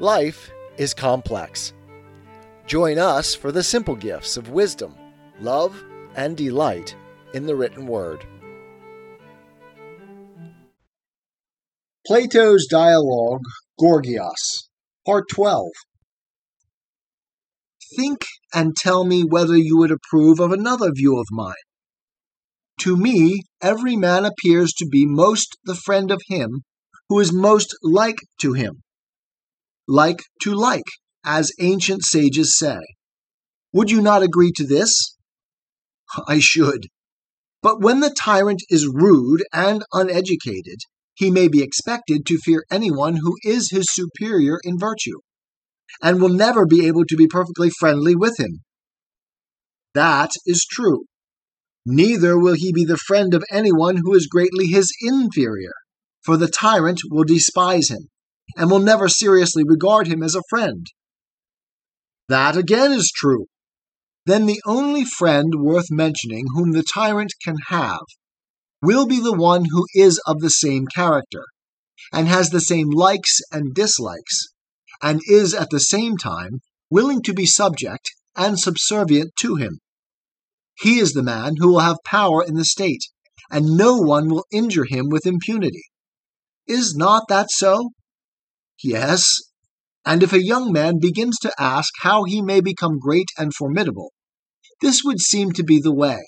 Life is complex. Join us for the simple gifts of wisdom, love, and delight in the written word. Plato's Dialogue, Gorgias, Part 12. Think and tell me whether you would approve of another view of mine. To me, every man appears to be most the friend of him who is most like to him. Like to like, as ancient sages say. Would you not agree to this? I should. But when the tyrant is rude and uneducated, he may be expected to fear anyone who is his superior in virtue, and will never be able to be perfectly friendly with him. That is true. Neither will he be the friend of anyone who is greatly his inferior, for the tyrant will despise him, and will never seriously regard him as a friend. That again is true. Then the only friend worth mentioning whom the tyrant can have will be the one who is of the same character, and has the same likes and dislikes, and is at the same time willing to be subject and subservient to him. He is the man who will have power in the state, and no one will injure him with impunity. Is not that so? Yes. And if a young man begins to ask how he may become great and formidable, this would seem to be the way.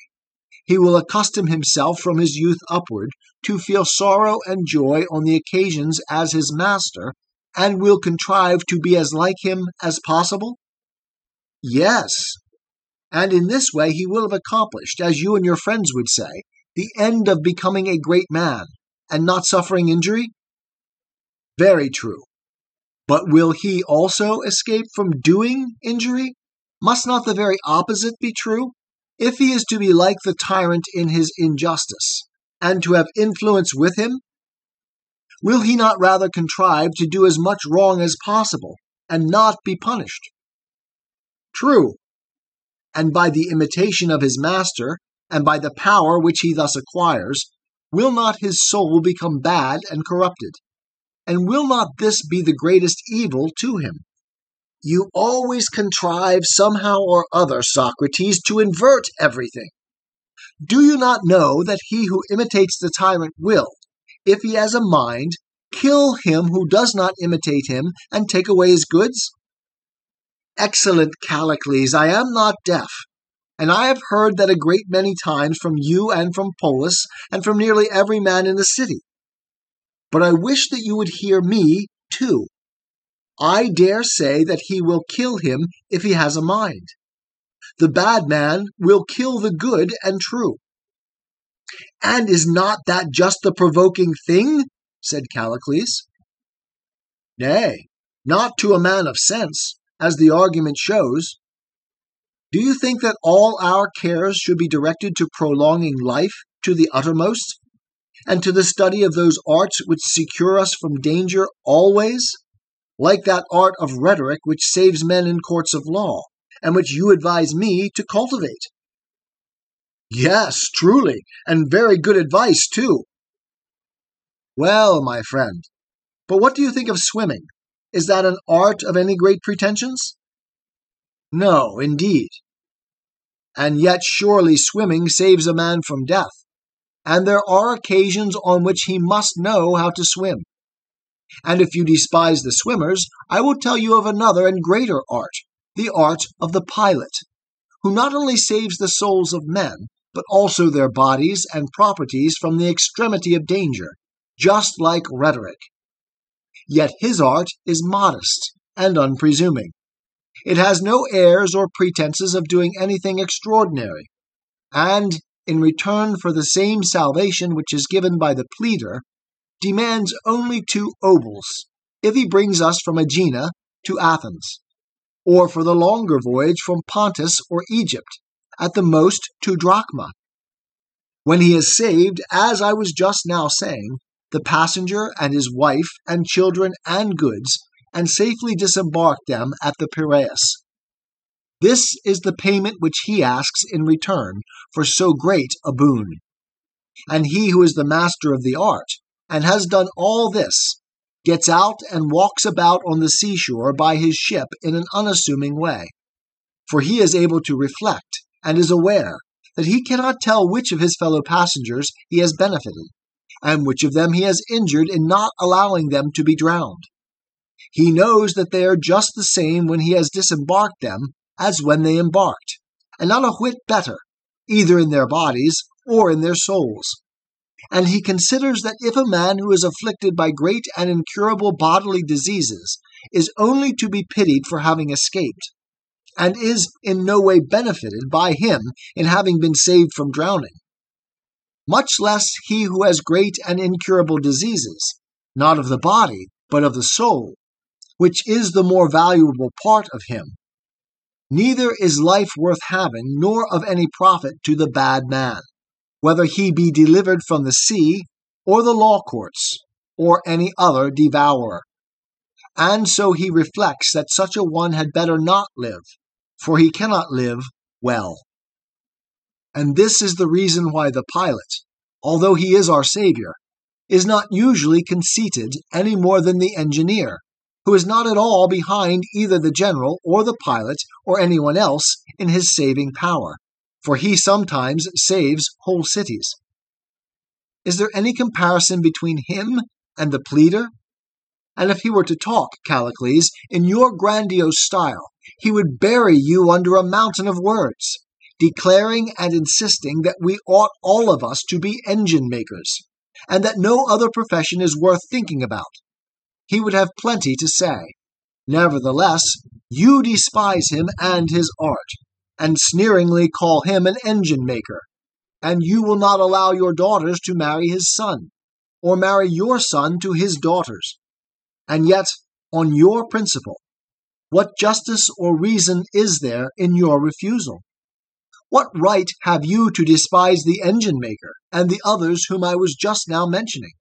He will accustom himself from his youth upward to feel sorrow and joy on the occasions as his master, and will contrive to be as like him as possible? Yes. And in this way he will have accomplished, as you and your friends would say, the end of becoming a great man, and not suffering injury? Very true. But will he also escape from doing injury? Must not the very opposite be true? If he is to be like the tyrant in his injustice, and to have influence with him, will he not rather contrive to do as much wrong as possible, and not be punished? True. And by the imitation of his master, and by the power which he thus acquires, will not his soul become bad and corrupted? And will not this be the greatest evil to him? You always contrive somehow or other, Socrates, to invert everything. Do you not know that he who imitates the tyrant will, if he has a mind, kill him who does not imitate him and take away his goods? Excellent Callicles, I am not deaf, and I have heard that a great many times from you and from Polus, and from nearly every man in the city. But I wish that you would hear me, too. I dare say that he will kill him if he has a mind. The bad man will kill the good and true. And is not that just the provoking thing? said Callicles. Nay, not to a man of sense, as the argument shows. Do you think that all our cares should be directed to prolonging life to the uttermost, and to the study of those arts which secure us from danger always? like that art of rhetoric which saves men in courts of law, and which you advise me to cultivate. Yes, truly, and very good advice, too. Well, my friend, but what do you think of swimming? Is that an art of any great pretensions? No, indeed. And yet, surely, swimming saves a man from death, and there are occasions on which he must know how to swim. And if you despise the swimmers, I will tell you of another and greater art, the art of the pilot, who not only saves the souls of men, but also their bodies and properties from the extremity of danger, just like rhetoric. Yet his art is modest and unpresuming. It has no airs or pretenses of doing anything extraordinary, and, in return for the same salvation which is given by the pleader, demands only two obols if he brings us from Aegina to Athens, or for the longer voyage from Pontus or Egypt, at the most two drachma. When he has saved, as I was just now saying, the passenger and his wife and children and goods, and safely disembarked them at the Piraeus. This is the payment which he asks in return for so great a boon. And he who is the master of the art and has done all this, gets out and walks about on the seashore by his ship in an unassuming way. For he is able to reflect and is aware that he cannot tell which of his fellow passengers he has benefited, and which of them he has injured in not allowing them to be drowned. He knows that they are just the same when he has disembarked them as when they embarked, and not a whit better, either in their bodies or in their souls. And he considers that if a man who is afflicted by great and incurable bodily diseases is only to be pitied for having escaped, and is in no way benefited by him in having been saved from drowning, much less he who has great and incurable diseases, not of the body, but of the soul, which is the more valuable part of him. Neither is life worth having, nor of any profit to the bad man, whether he be delivered from the sea, or the law courts, or any other devourer. And so he reflects that such a one had better not live, for he cannot live well. And this is the reason why the pilot, although he is our Savior, is not usually conceited any more than the engineer, who is not at all behind either the general or the pilot or anyone else in his saving power, for he sometimes saves whole cities. Is there any comparison between him and the pleader? And if he were to talk, Callicles, in your grandiose style, he would bury you under a mountain of words, declaring and insisting that we ought all of us to be engine makers, and that no other profession is worth thinking about he would have plenty to say. Nevertheless, you despise him and his art, and sneeringly call him an engine maker, and you will not allow your daughters to marry his son, or marry your son to his daughters. And yet, on your principle, what justice or reason is there in your refusal? What right have you to despise the engine maker and the others whom I was just now mentioning?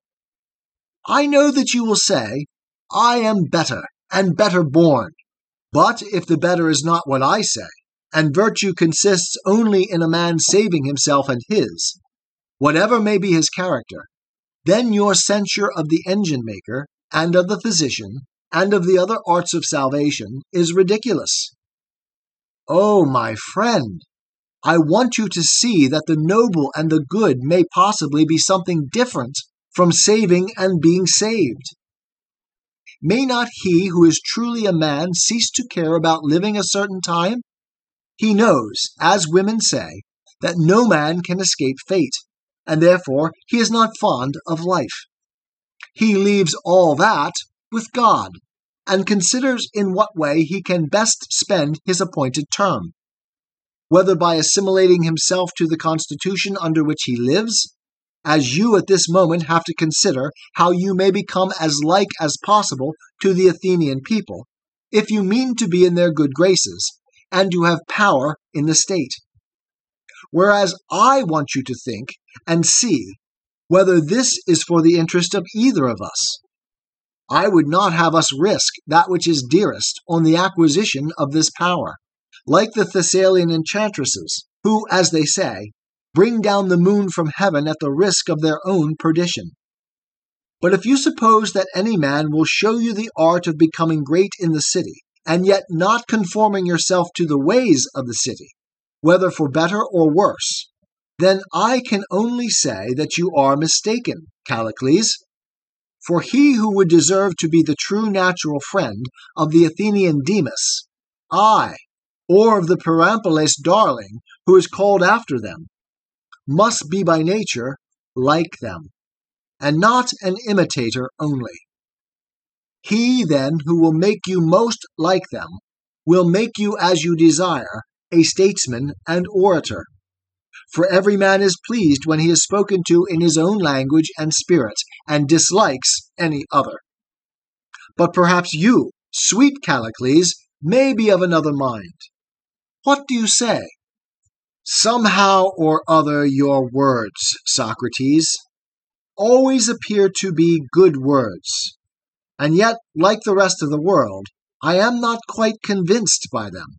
I know that you will say, I am better, and better born. But if the better is not what I say, and virtue consists only in a man saving himself and his, whatever may be his character, then your censure of the engine maker, and of the physician, and of the other arts of salvation is ridiculous. Oh, my friend, I want you to see that the noble and the good may possibly be something different from saving and being saved. May not he who is truly a man cease to care about living a certain time? He knows, as women say, that no man can escape fate, and therefore he is not fond of life. He leaves all that with God, and considers in what way he can best spend his appointed term. Whether by assimilating himself to the constitution under which he lives, as you at this moment have to consider how you may become as like as possible to the Athenian people, if you mean to be in their good graces, and to have power in the state. Whereas I want you to think and see whether this is for the interest of either of us. I would not have us risk that which is dearest on the acquisition of this power, like the Thessalian enchantresses, who, as they say, bring down the moon from heaven at the risk of their own perdition. But if you suppose that any man will show you the art of becoming great in the city, and yet not conforming yourself to the ways of the city, whether for better or worse, then aye can only say that you are mistaken, Callicles. For he who would deserve to be the true natural friend of the Athenian Demus, I, or of the Pyrilampes' darling who is called after them, must be by nature like them, and not an imitator only. He, then, who will make you most like them, will make you as you desire, a statesman and orator. For every man is pleased when he is spoken to in his own language and spirit, and dislikes any other. But perhaps you, sweet Callicles, may be of another mind. What do you say? Somehow or other, your words, Socrates, always appear to be good words, and yet, like the rest of the world, I am not quite convinced by them.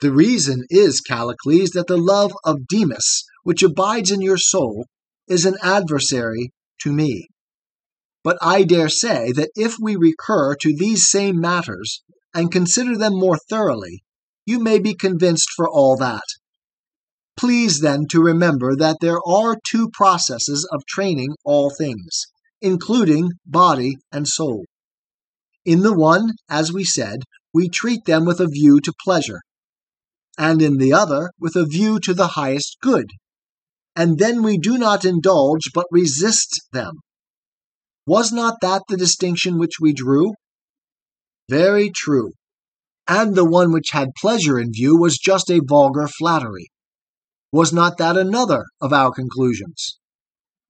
The reason is, Callicles, that the love of Demus, which abides in your soul, is an adversary to me. But I dare say that if we recur to these same matters and consider them more thoroughly, you may be convinced for all that. Please then to remember that there are two processes of training all things, including body and soul. In the one, as we said, we treat them with a view to pleasure, and in the other with a view to the highest good. And then we do not indulge but resist them. Was not that the distinction which we drew? Very true. And the one which had pleasure in view was just a vulgar flattery. Was not that another of our conclusions?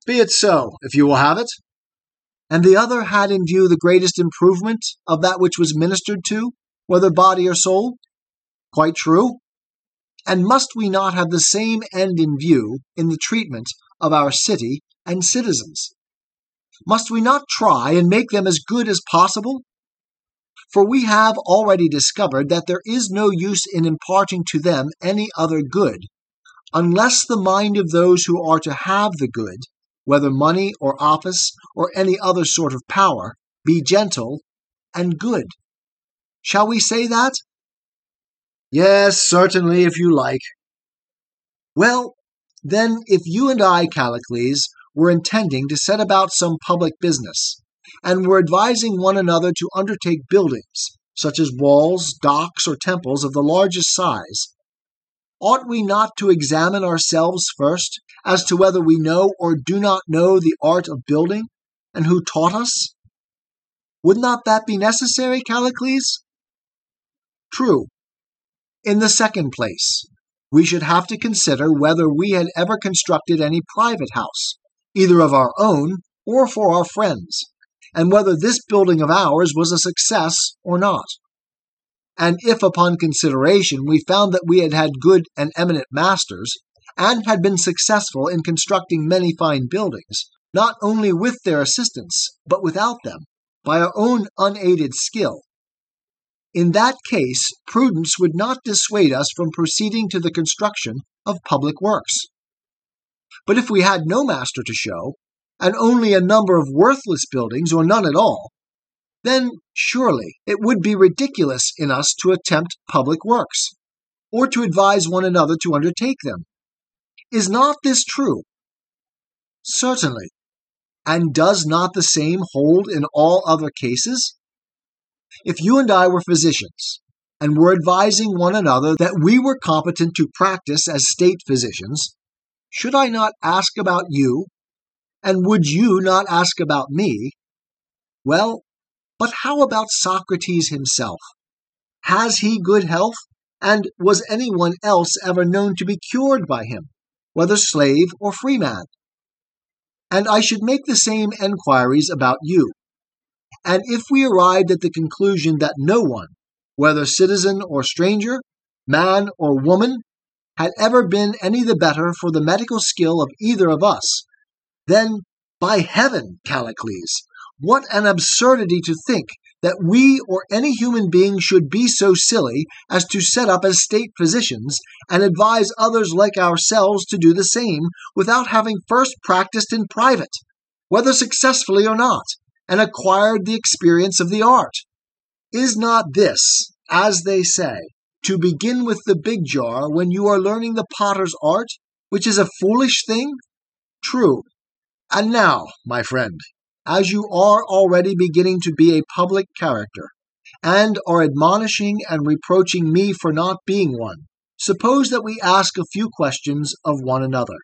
Be it so, if you will have it. And the other had in view the greatest improvement of that which was ministered to, whether body or soul? Quite true. And must we not have the same end in view in the treatment of our city and citizens? Must we not try and make them as good as possible? For we have already discovered that there is no use in imparting to them any other good, unless the mind of those who are to have the good, whether money or office or any other sort of power, be gentle and good. Shall we say that? Yes, certainly, if you like. Well, then, if you and I, Callicles, were intending to set about some public business, and were advising one another to undertake buildings, such as walls, docks, or temples of the largest size, ought we not to examine ourselves first as to whether we know or do not know the art of building, and who taught us? Would not that be necessary, Callicles? True. In the second place, we should have to consider whether we had ever constructed any private house, either of our own or for our friends, and whether this building of ours was a success or not. And if upon consideration we found that we had had good and eminent masters, and had been successful in constructing many fine buildings, not only with their assistance, but without them, by our own unaided skill, in that case, prudence would not dissuade us from proceeding to the construction of public works. But if we had no master to show, and only a number of worthless buildings or none at all, then surely it would be ridiculous in us to attempt public works, or to advise one another to undertake them. Is not this true? Certainly. And does not the same hold in all other cases? If you and I were physicians, and were advising one another that we were competent to practice as state physicians, should I not ask about you? And would you not ask about me? Well, but how about Socrates himself? Has he good health? And was anyone else ever known to be cured by him, whether slave or freeman? And I should make the same enquiries about you. And if we arrived at the conclusion that no one, whether citizen or stranger, man or woman, had ever been any the better for the medical skill of either of us, then, by heaven, Callicles, what an absurdity to think that we or any human being should be so silly as to set up as state physicians and advise others like ourselves to do the same without having first practiced in private, whether successfully or not and acquired the experience of the art. Is not this, as they say, to begin with the big jar when you are learning the potter's art, which is a foolish thing? True. And now, my friend, as you are already beginning to be a public character, and are admonishing and reproaching me for not being one, suppose that we ask a few questions of one another.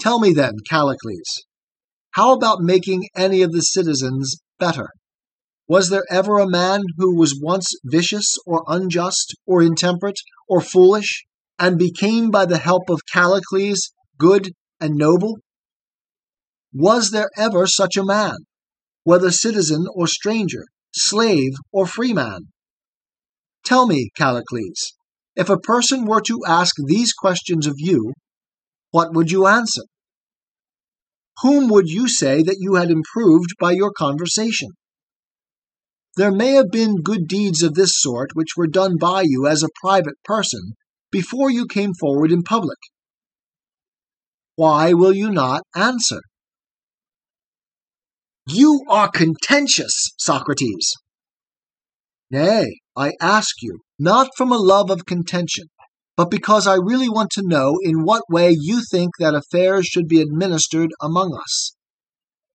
Tell me then, Callicles, how about making any of the citizens better? Was there ever a man who was once vicious or unjust or intemperate or foolish and became by the help of Callicles good and noble? Was there ever such a man, whether citizen or stranger, slave or freeman? Tell me, Callicles, if a person were to ask these questions of you, what would you answer? whom would you say that you had improved by your conversation? There may have been good deeds of this sort which were done by you as a private person before you came forward in public. Why will you not answer? You are contentious, Socrates. Nay, I ask you, not from a love of contention, but because I really want to know in what way you think that affairs should be administered among us.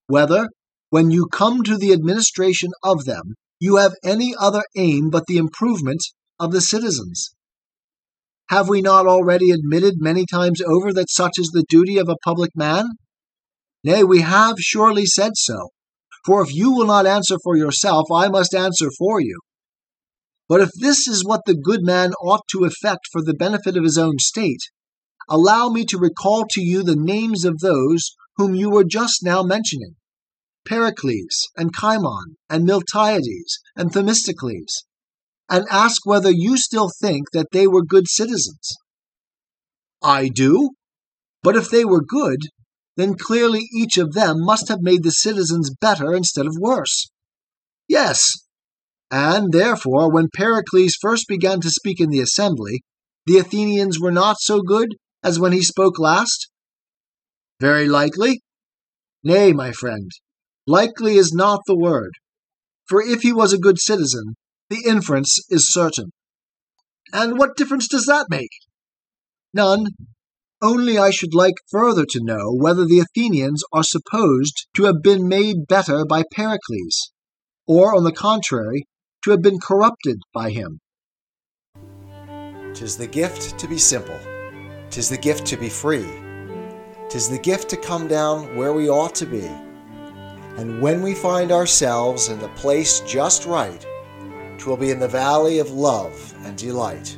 Whether, when you come to the administration of them, you have any other aim but the improvement of the citizens. Have we not already admitted many times over that such is the duty of a public man? Nay, we have surely said so. For if you will not answer for yourself, I must answer for you. But if this is what the good man ought to effect for the benefit of his own state, allow me to recall to you the names of those whom you were just now mentioning Pericles, and Cimon, and Miltiades, and Themistocles, and ask whether you still think that they were good citizens. I do. But if they were good, then clearly each of them must have made the citizens better instead of worse. Yes, and therefore, when Pericles first began to speak in the assembly, the Athenians were not so good as when he spoke last? Very likely. Nay, my friend, likely is not the word. For if he was a good citizen, the inference is certain. And what difference does that make? None, only I should like further to know whether the Athenians are supposed to have been made better by Pericles, or, on the contrary, to have been corrupted by him. Tis the gift to be simple, tis the gift to be free, tis the gift to come down where we ought to be. And when we find ourselves in the place just right, twill be in the valley of love and delight.